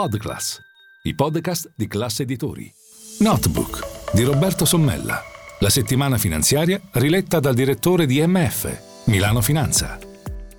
Podclass, i podcast di classe editori. Notebook di Roberto Sommella. La settimana finanziaria riletta dal direttore di MF, Milano Finanza.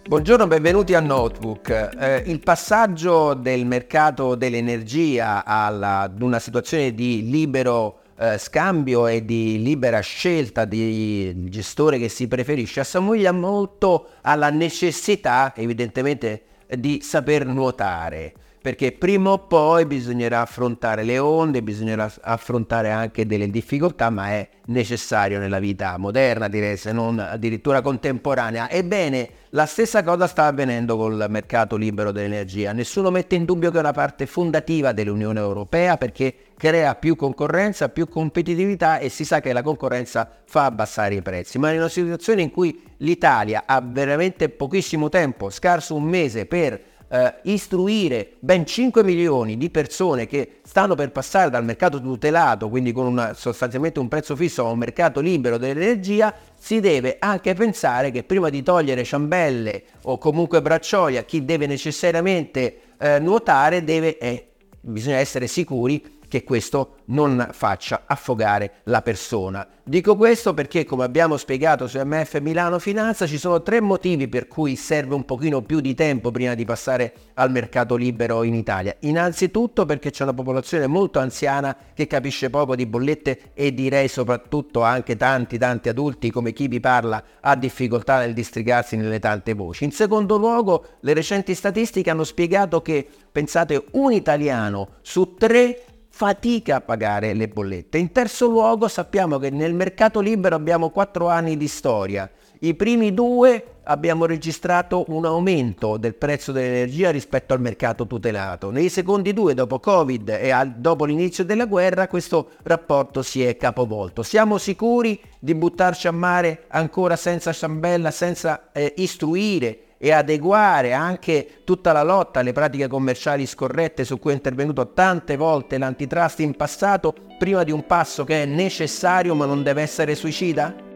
Buongiorno, benvenuti a Notebook. Eh, il passaggio del mercato dell'energia ad una situazione di libero eh, scambio e di libera scelta di gestore che si preferisce assomiglia molto alla necessità, evidentemente, di saper nuotare perché prima o poi bisognerà affrontare le onde, bisognerà affrontare anche delle difficoltà, ma è necessario nella vita moderna, direi, se non addirittura contemporanea. Ebbene, la stessa cosa sta avvenendo col mercato libero dell'energia. Nessuno mette in dubbio che è una parte fondativa dell'Unione Europea perché crea più concorrenza, più competitività e si sa che la concorrenza fa abbassare i prezzi. Ma in una situazione in cui l'Italia ha veramente pochissimo tempo, scarso un mese per eh, istruire ben 5 milioni di persone che stanno per passare dal mercato tutelato, quindi con una, sostanzialmente un prezzo fisso a un mercato libero dell'energia, si deve anche pensare che prima di togliere ciambelle o comunque braccioli a chi deve necessariamente eh, nuotare, deve, eh, bisogna essere sicuri che questo non faccia affogare la persona. Dico questo perché, come abbiamo spiegato su MF Milano Finanza, ci sono tre motivi per cui serve un pochino più di tempo prima di passare al mercato libero in Italia. Innanzitutto perché c'è una popolazione molto anziana che capisce poco di bollette e direi soprattutto anche tanti tanti adulti come chi vi parla ha difficoltà nel districarsi nelle tante voci. In secondo luogo, le recenti statistiche hanno spiegato che, pensate, un italiano su tre fatica a pagare le bollette. In terzo luogo sappiamo che nel mercato libero abbiamo quattro anni di storia. I primi due abbiamo registrato un aumento del prezzo dell'energia rispetto al mercato tutelato. Nei secondi due, dopo Covid e al, dopo l'inizio della guerra, questo rapporto si è capovolto. Siamo sicuri di buttarci a mare ancora senza ciambella, senza eh, istruire e adeguare anche tutta la lotta alle pratiche commerciali scorrette su cui è intervenuto tante volte l'antitrust in passato prima di un passo che è necessario ma non deve essere suicida?